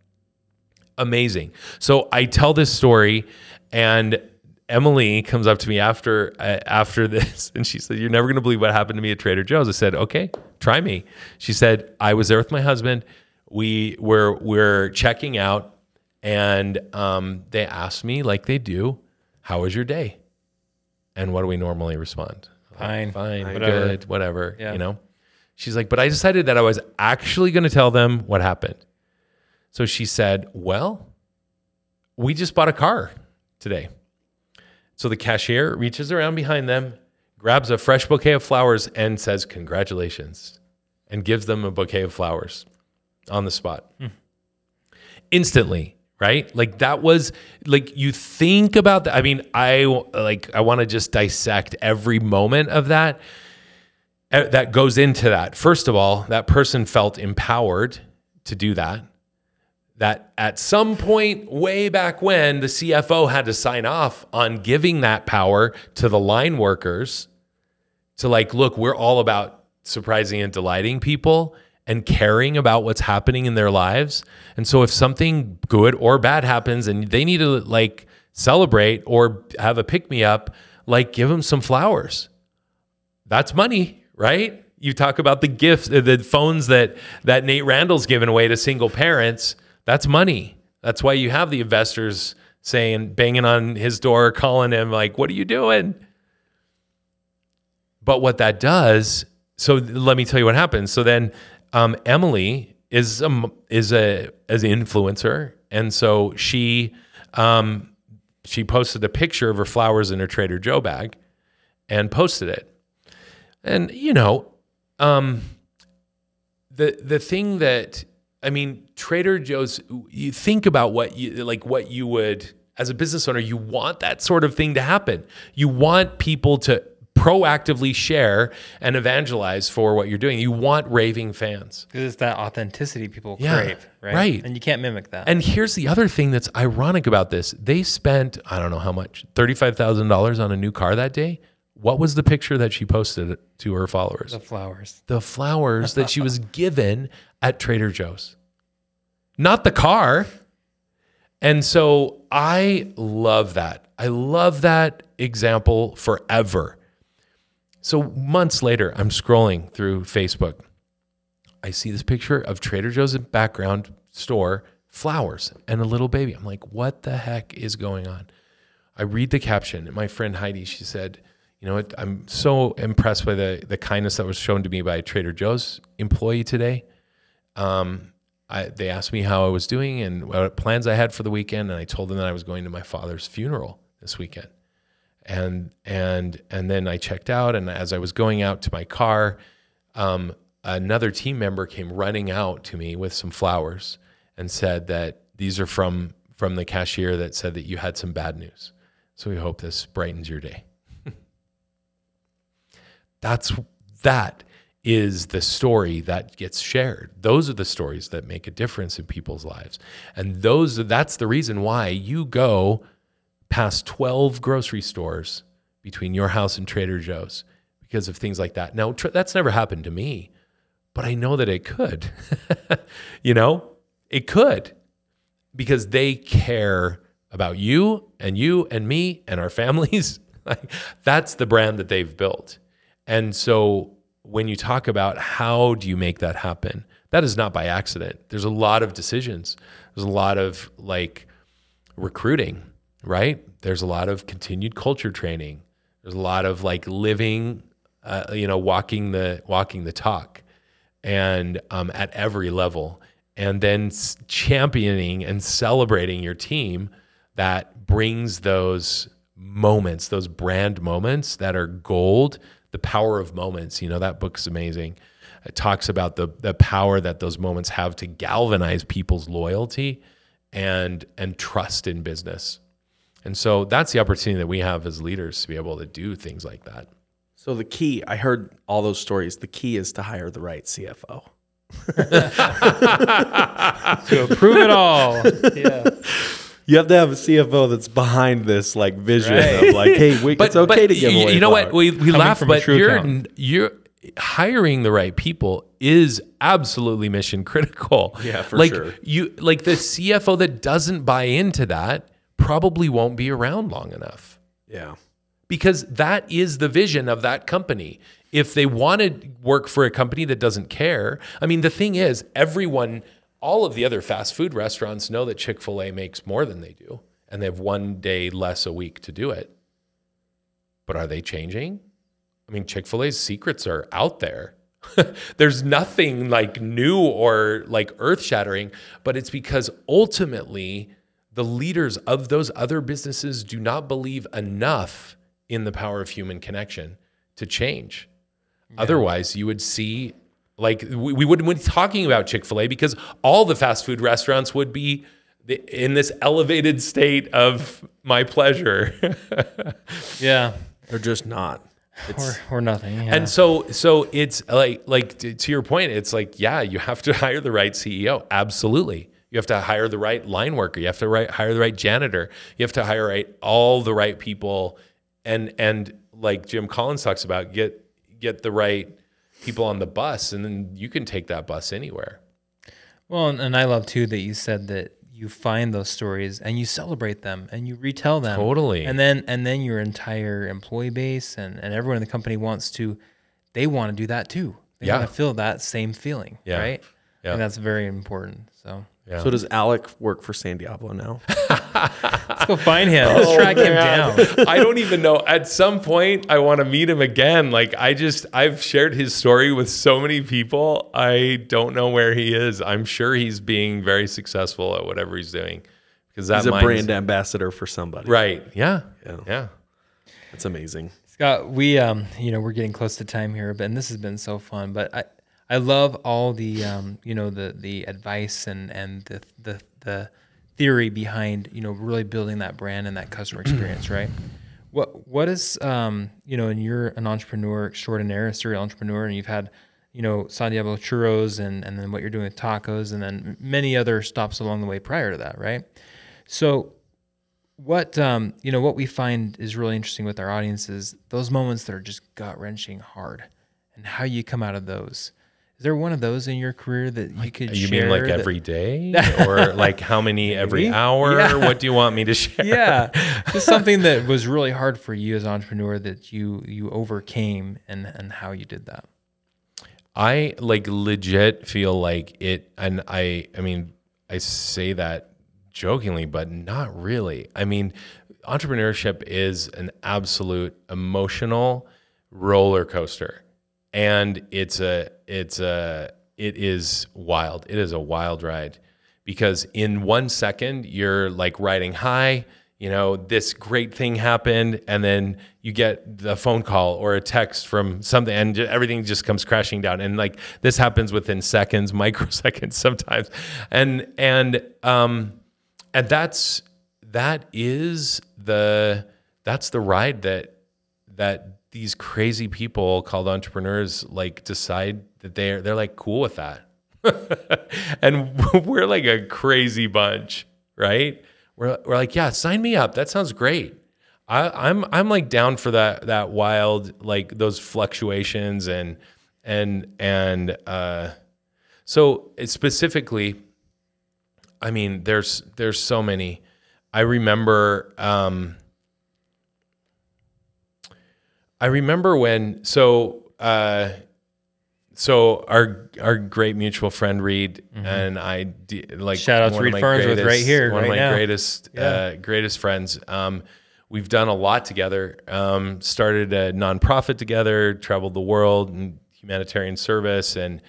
amazing. So I tell this story and Emily comes up to me after uh, after this and she said, "You're never going to believe what happened to me at Trader Joe's." I said, "Okay, try me." She said, "I was there with my husband. We were we're checking out and um, they asked me like they do, "How was your day?" And what do we normally respond? Fine. Fine, Whatever. good, whatever, Yeah. you know? She's like, "But I decided that I was actually going to tell them what happened." So she said, Well, we just bought a car today. So the cashier reaches around behind them, grabs a fresh bouquet of flowers, and says, Congratulations, and gives them a bouquet of flowers on the spot. Hmm. Instantly, right? Like that was like you think about that. I mean, I like I want to just dissect every moment of that that goes into that. First of all, that person felt empowered to do that. That at some point way back when the CFO had to sign off on giving that power to the line workers to like, look, we're all about surprising and delighting people and caring about what's happening in their lives. And so if something good or bad happens and they need to like celebrate or have a pick me up, like give them some flowers. That's money, right? You talk about the gifts, uh, the phones that that Nate Randall's given away to single parents. That's money. That's why you have the investors saying, banging on his door, calling him, like, what are you doing? But what that does, so let me tell you what happens. So then um, Emily is a, is a as an influencer, and so she um, she posted a picture of her flowers in her Trader Joe bag, and posted it. And you know, um, the the thing that I mean, Trader Joe's. You think about what you like, what you would as a business owner. You want that sort of thing to happen. You want people to proactively share and evangelize for what you're doing. You want raving fans. Because it's that authenticity people Yeah, crave, right? right. And you can't mimic that. And here's the other thing that's ironic about this. They spent, I don't know how much, $35,000 on a new car that day. What was the picture that she posted to her followers? the flowers. The flowers that she was given at Trader Joe's, not the car. And so I love that. I love that example forever. So months later, I'm scrolling through Facebook. I see this picture of Trader Joe's background store, flowers, and a little baby. I'm like, what the heck is going on? I read the caption, and my friend Heidi, she said, you know? I'm so impressed by the, the kindness that was shown to me by a Trader Joe's employee today. Um, I, they asked me how I was doing and what plans I had for the weekend, and I told them that I was going to my father's funeral this weekend and and and then I checked out, and as I was going out to my car, um, another team member came running out to me with some flowers and said that these are from from the cashier that said that you had some bad news. So we hope this brightens your day. That's that is the story that gets shared. Those are the stories that make a difference in people's lives. And those that's the reason why you go past 12 grocery stores between your house and Trader Joe's because of things like that. Now, tr- that's never happened to me, but I know that it could. you know, it could because they care about you and you and me and our families. That's the brand that they've built. And so when you talk about how do you make that happen, that is not by accident. There's a lot of decisions. There's a lot of like recruiting, right? There's a lot of continued culture training. There's a lot of like living, uh, you know, walking the walking the talk, and um, at every level, and then championing and celebrating your team that brings those moments, those brand moments that are gold. The power of moments. You know that book's amazing. It talks about the the power that those moments have to galvanize people's loyalty and and trust in business. And so that's the opportunity that we have as leaders to be able to do things like that. So the key, I heard all those stories. The key is to hire the right CFO. to approve it all. Yeah. You have to have a CFO that's behind this like vision Right. of like, hey, we, it's okay to give you, away. you know what? We, we laugh, but you're accountant. you're hiring the right people is absolutely mission critical. Yeah, for like sure. you like the CFO that doesn't buy into that probably won't be around long enough yeah. because that is the vision of that company. If they want to work for a company that doesn't care, I mean, the thing is, everyone, all of the other fast food restaurants know that Chick fil A makes more than they do, and they have one day less a week to do it. But are they changing? I mean, Chick fil A's secrets are out there. There's nothing like new or like earth shattering, but it's because ultimately the leaders of those other businesses do not believe enough in the power of human connection to change. Otherwise, you would see like we, we wouldn't be talking about Chick fil A because all the fast food restaurants would be in this elevated state of my pleasure. Yeah. They're just not. Or, or nothing. Yeah. And so so it's like like to your point, it's like yeah, you have to hire the right CEO. Absolutely. You have to hire the right line worker. You have to right, hire the right janitor. You have to hire right all the right people and and like Jim Collins talks about get get the right people on the bus, and then you can take that bus anywhere. Well, and, and I love too that you said that you find those stories and you celebrate them and you retell them. Totally. And then and then your entire employee base and, and everyone in the company wants to they want to do that too. They Yeah. want to feel that same feeling. Yeah. Right. Yeah. And that's very important. So Yeah. So does Alec work for San Diablo now? let's go find him. Let's track him down. I don't even know. At some point, I want to meet him again. Like I just, I've shared his story with so many people. I don't know where he is. I'm sure he's being very successful at whatever he's doing because that He's a mind's- brand ambassador for somebody. right? Yeah, Yeah. yeah. That's amazing. Scott, we um, you know, we're getting close to time here, but and this has been so fun. But I, I love all the um, you know, the the advice and and the the the theory behind you know really building that brand and that customer experience, right? What what is um, you know, and you're an entrepreneur extraordinaire, a serial entrepreneur, and you've had you know San Diablo churros and and then what you're doing with tacos and then many other stops along the way prior to that, right? So what um, you know what we find is really interesting with our audience is those moments that are just gut wrenching hard and how you come out of those is there one of those in your career that you could You share mean like that- every day, or like how many every hour? Yeah. What do you want me to share? yeah just something that was really hard for you as an entrepreneur that you you overcame and and how you did that I like legit feel like it, and I, I mean, I say that jokingly, but not really. I mean, entrepreneurship is an absolute emotional roller coaster, and it's a, it's a, it is wild. It is a wild ride because in one second you're like riding high you know this great thing happened and then you get the phone call or a text from something and everything just comes crashing down and like this happens within seconds microseconds sometimes and and um and that's that is the that's the ride that that these crazy people called entrepreneurs like decide that they're they're like cool with that and we're like a crazy bunch, right? We're, we're like, yeah, sign me up. That sounds great. I, I'm I'm like down for that that wild like those fluctuations and and and uh, so specifically, I mean, there's there's so many. I remember. Um, I remember when so uh, so our our great mutual friend Reed and I like Mm-hmm. Shout out to Reed my Farnsworth right here, one of my now. greatest uh, greatest friends. Um, we've done a lot together. Um, started a nonprofit together, traveled the world in humanitarian service, and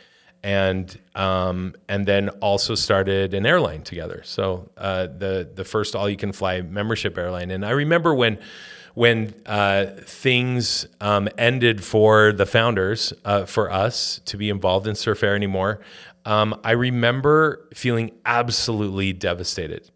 and um, and then also started an airline together. So uh, the the first all you can fly membership airline. And I remember when when uh, things um, ended for the founders, uh, for us to be involved in Surf Air anymore, um, I remember feeling absolutely devastated.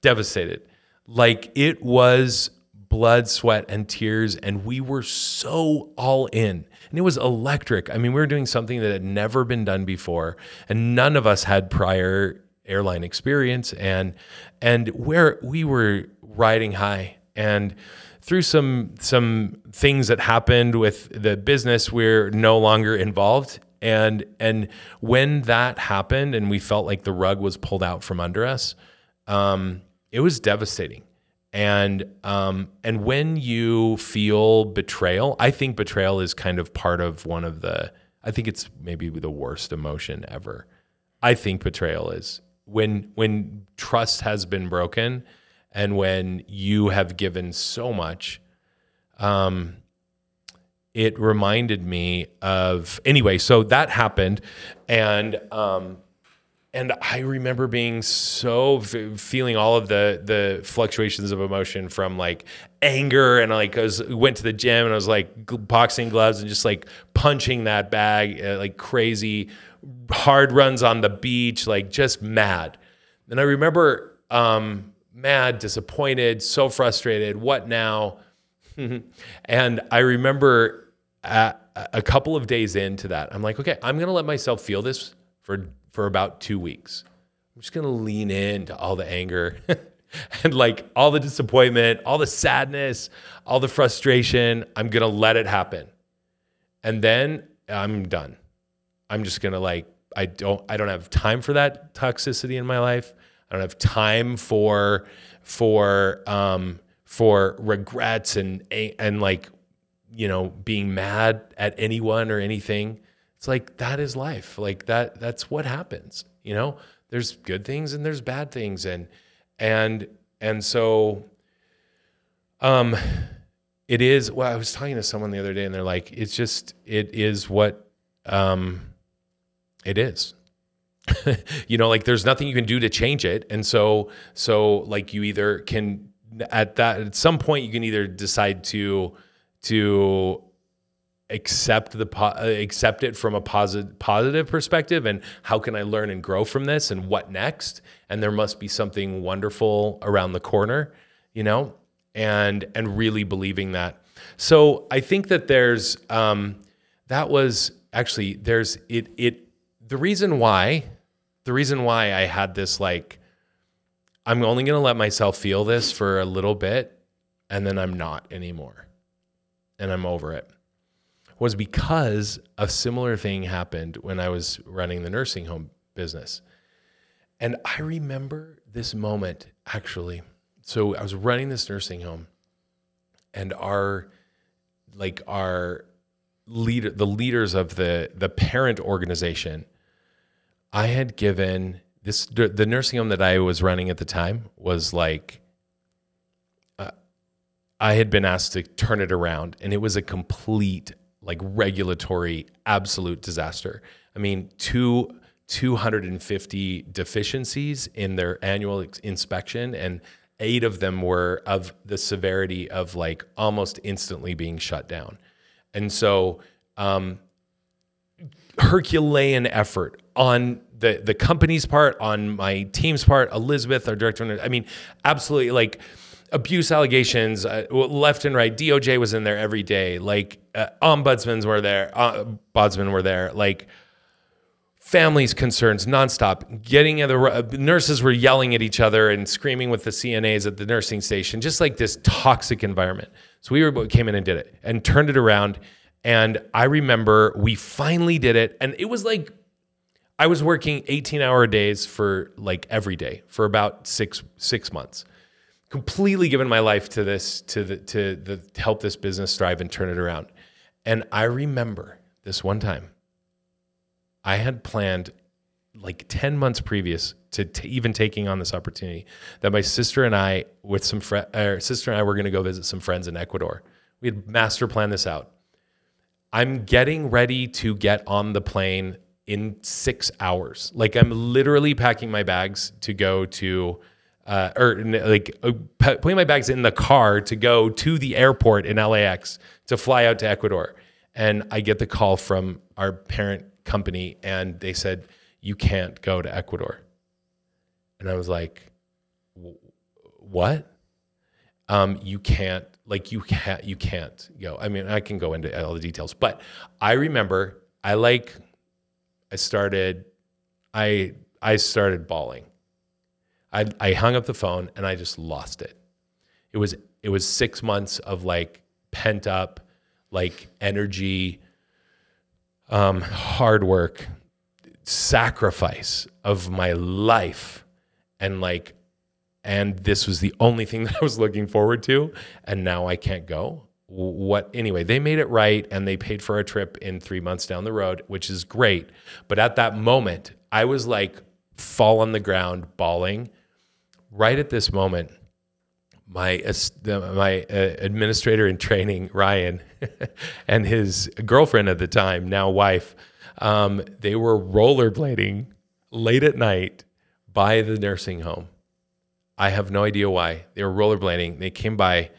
Devastated. Like it was blood, sweat, and tears, and we were so all in. And it was electric. I mean, we were doing something that had never been done before, and none of us had prior airline experience. And and where we were riding high and through some some things that happened with the business we're no longer involved. And and when that happened and we felt like the rug was pulled out from under us um, it was devastating. And um, and when you feel betrayal i think betrayal is kind of part of one of the i think it's maybe the worst emotion ever. I think betrayal is when when trust has been broken and when you have given so much um it reminded me of anyway so that happened and um and I remember being so feeling all of the the fluctuations of emotion from like anger and like I was went to the gym and I was like boxing gloves and just like punching that bag uh, like crazy hard runs on the beach like just mad. And I remember um mad, disappointed, so frustrated, what now? and I remember a, a couple of days into that, I'm like, okay, I'm gonna let myself feel this for for about two weeks. I'm just gonna lean into all the anger and like all the disappointment, all the sadness, all the frustration. I'm gonna let it happen. and then I'm done. I'm just gonna like I don't I don't have time for that toxicity in my life. I don't have time for for um for regrets and and like you know being mad at anyone or anything. It's like that is life. Like that that's what happens. You know, there's good things and there's bad things and and and so um it is well i was talking to someone the other day and they're like it's just it is what um it is you know like there's nothing you can do to change it. And so so like you either can at that at some point you can either decide to to accept the po- accept it from a positive positive perspective and how can I learn and grow from this and what next? And there must be something wonderful around the corner you know and and really believing that. So I think that there's um, that was actually there's it it the reason why the reason why I had this like I'm only going to let myself feel this for a little bit and then I'm not anymore and I'm over it was because a similar thing happened when I was running the nursing home business. And I remember this moment actually. So I was running this nursing home and our like our leader the leaders of the the parent organization I had given this the nursing home that I was running at the time was like uh, I had been asked to turn it around and it was a complete like regulatory absolute disaster. I mean, two 250 deficiencies in their annual ex- inspection and eight of them were of the severity of like almost instantly being shut down. And so um, Herculean effort on the the company's part, on my team's part, Elizabeth, our director. I mean, absolutely like abuse allegations uh, left and right. DOJ was in there every day. Like uh, ombudsmans were there, uh, ombudsmen were there. Like families concerns nonstop. Getting the uh, nurses were yelling at each other and screaming with the CNAs at the nursing station. Just like this toxic environment. So we were came in and did it and turned it around. And I remember we finally did it, and it was like I was working 18 hour days for like every day for about six six months completely given my life to this to the to the to help this business thrive and turn it around. And I remember this one time I had planned like 10 months previous to t- even taking on this opportunity that my sister and I with some fr- our er, sister and I were going to go visit some friends in Ecuador. We had master planned this out. I'm getting ready to get on the plane in 6 hours. Like I'm literally packing my bags to go to uh, or like uh, putting my bags in the car to go to the airport in LAX to fly out to Ecuador. And I get the call from our parent company, and they said, You can't go to Ecuador. And I was like, What? Um, you can't, like, you can't, you can't go. I mean, I can go into all the details, but I remember I like, I started, I, I started bawling I, I hung up the phone and I just lost it. It was it was six months of like pent up like energy, um, hard work, sacrifice of my life, and like, and this was the only thing that I was looking forward to, and now I can't go. What anyway? They made it right, and they paid for a trip in three months down the road, which is great. But at that moment, I was like fall on the ground, bawling right at this moment, my my uh, administrator in training, Ryan, and his girlfriend at the time, now wife, um, they were rollerblading late at night by the nursing home. I have no idea why they were rollerblading. They came by,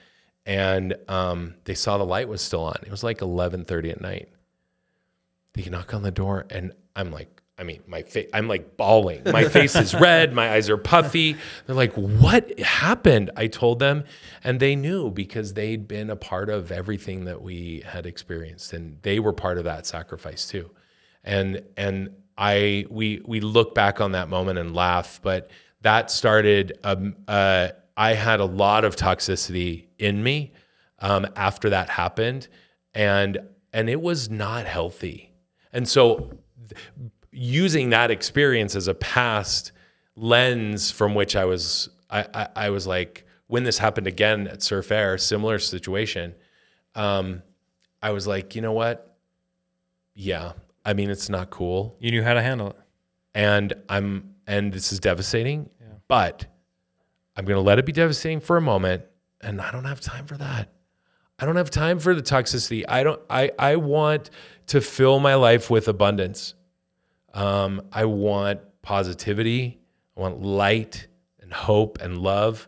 and um, they saw the light was still on. It was like eleven thirty at night. They knock on the door, and I'm like, I mean, my face, I'm like bawling. My face is red. My eyes are puffy. They're like, what happened? I told them, and they knew because they'd been a part of everything that we had experienced, and they were part of that sacrifice too. And and I we we look back on that moment and laugh, but that started. Um, uh, I had a lot of toxicity in me um, after that happened, and and it was not healthy. And so, th- using that experience as a past lens from which I was, I, I, I was like, when this happened again at Surf Air, similar situation, um, I was like, you know what? Yeah, I mean, it's not cool You knew how to handle it. and I'm and this is devastating, but I'm going to let it be devastating for a moment and I don't have time for that. I don't have time for the toxicity. I don't I I want to fill my life with abundance. Um I want positivity, I want light and hope and love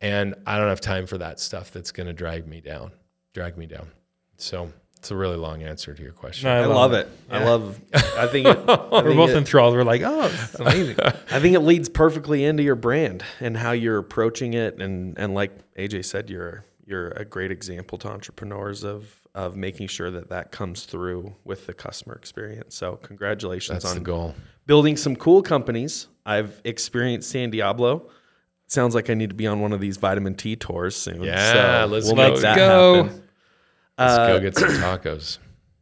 and I don't have time for that stuff that's going to drag me down. Drag me down. So, it's a really long answer to your question. No, I love it. I love. I think. It, I We're think both it- enthralled. We're like, oh, this is amazing. I think it leads perfectly into your brand and how you're approaching it, and and like AJ said, you're you're a great example to entrepreneurs of of making sure that that comes through with the customer experience. So congratulations That's on the goal. building some cool companies. I've experienced San Diablo. Sounds like I need to be on one of these vitamin T tours soon. Yeah, so let's we'll go. make that Go. happen. Let's Uh, go get some tacos.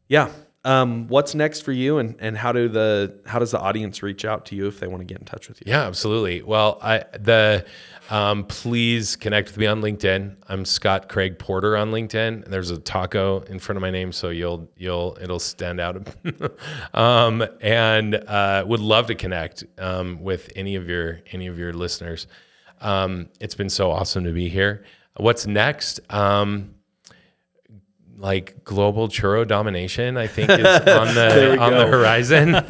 Yeah. Um, what's next for you, and and how do the how does the audience reach out to you if they want to get in touch with you? Yeah, absolutely. Well, I the um, please connect with me on LinkedIn. I'm Scott Craig Porter on LinkedIn. There's a taco in front of my name, so you'll you'll it'll stand out. um, and uh, would love to connect um, with any of your any of your listeners. Um, it's been so awesome to be here. What's next? Um, like global churro domination, I think is on the on the horizon.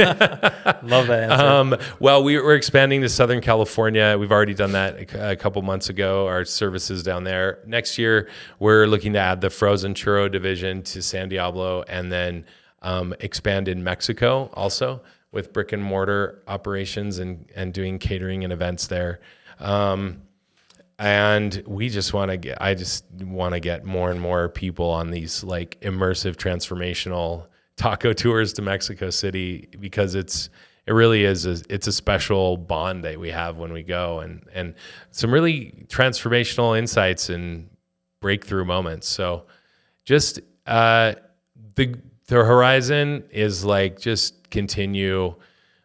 Love that answer. Um, well, we, we're expanding to Southern California. We've already done that a, a couple months ago. Our services down there. Next year, we're looking to add the frozen churro division to San Diablo, and then um, expand in Mexico also with brick and mortar operations and and doing catering and events there. Um, and we just want to get i just want to get more and more people on these like immersive transformational taco tours to mexico city because it's it really is a, it's a special bond that we have when we go and and some really transformational insights and breakthrough moments. So just uh the the horizon is like just continue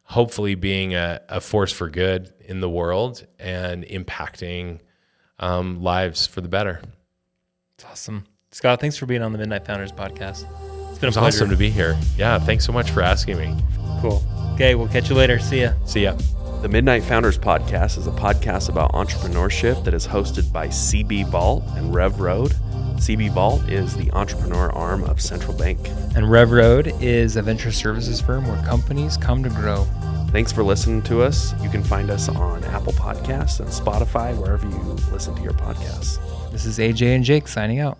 hopefully being a, a force for good in the world and impacting um, lives for the better. It's awesome. Scott, thanks for being on the Midnight Founders podcast. It's been a It's pleasure. awesome to be here. Yeah, thanks so much for asking me. Cool. Okay, we'll catch you later. See ya. See ya. The Midnight Founders Podcast is a podcast about entrepreneurship that is hosted by CB Vault and Rev Road. CB Vault is the entrepreneur arm of Central Bank. And Rev Road is a venture services firm where companies come to grow. Thanks for listening to us. You can find us on Apple Podcasts and Spotify, wherever you listen to your podcasts. This is AJ and Jake signing out.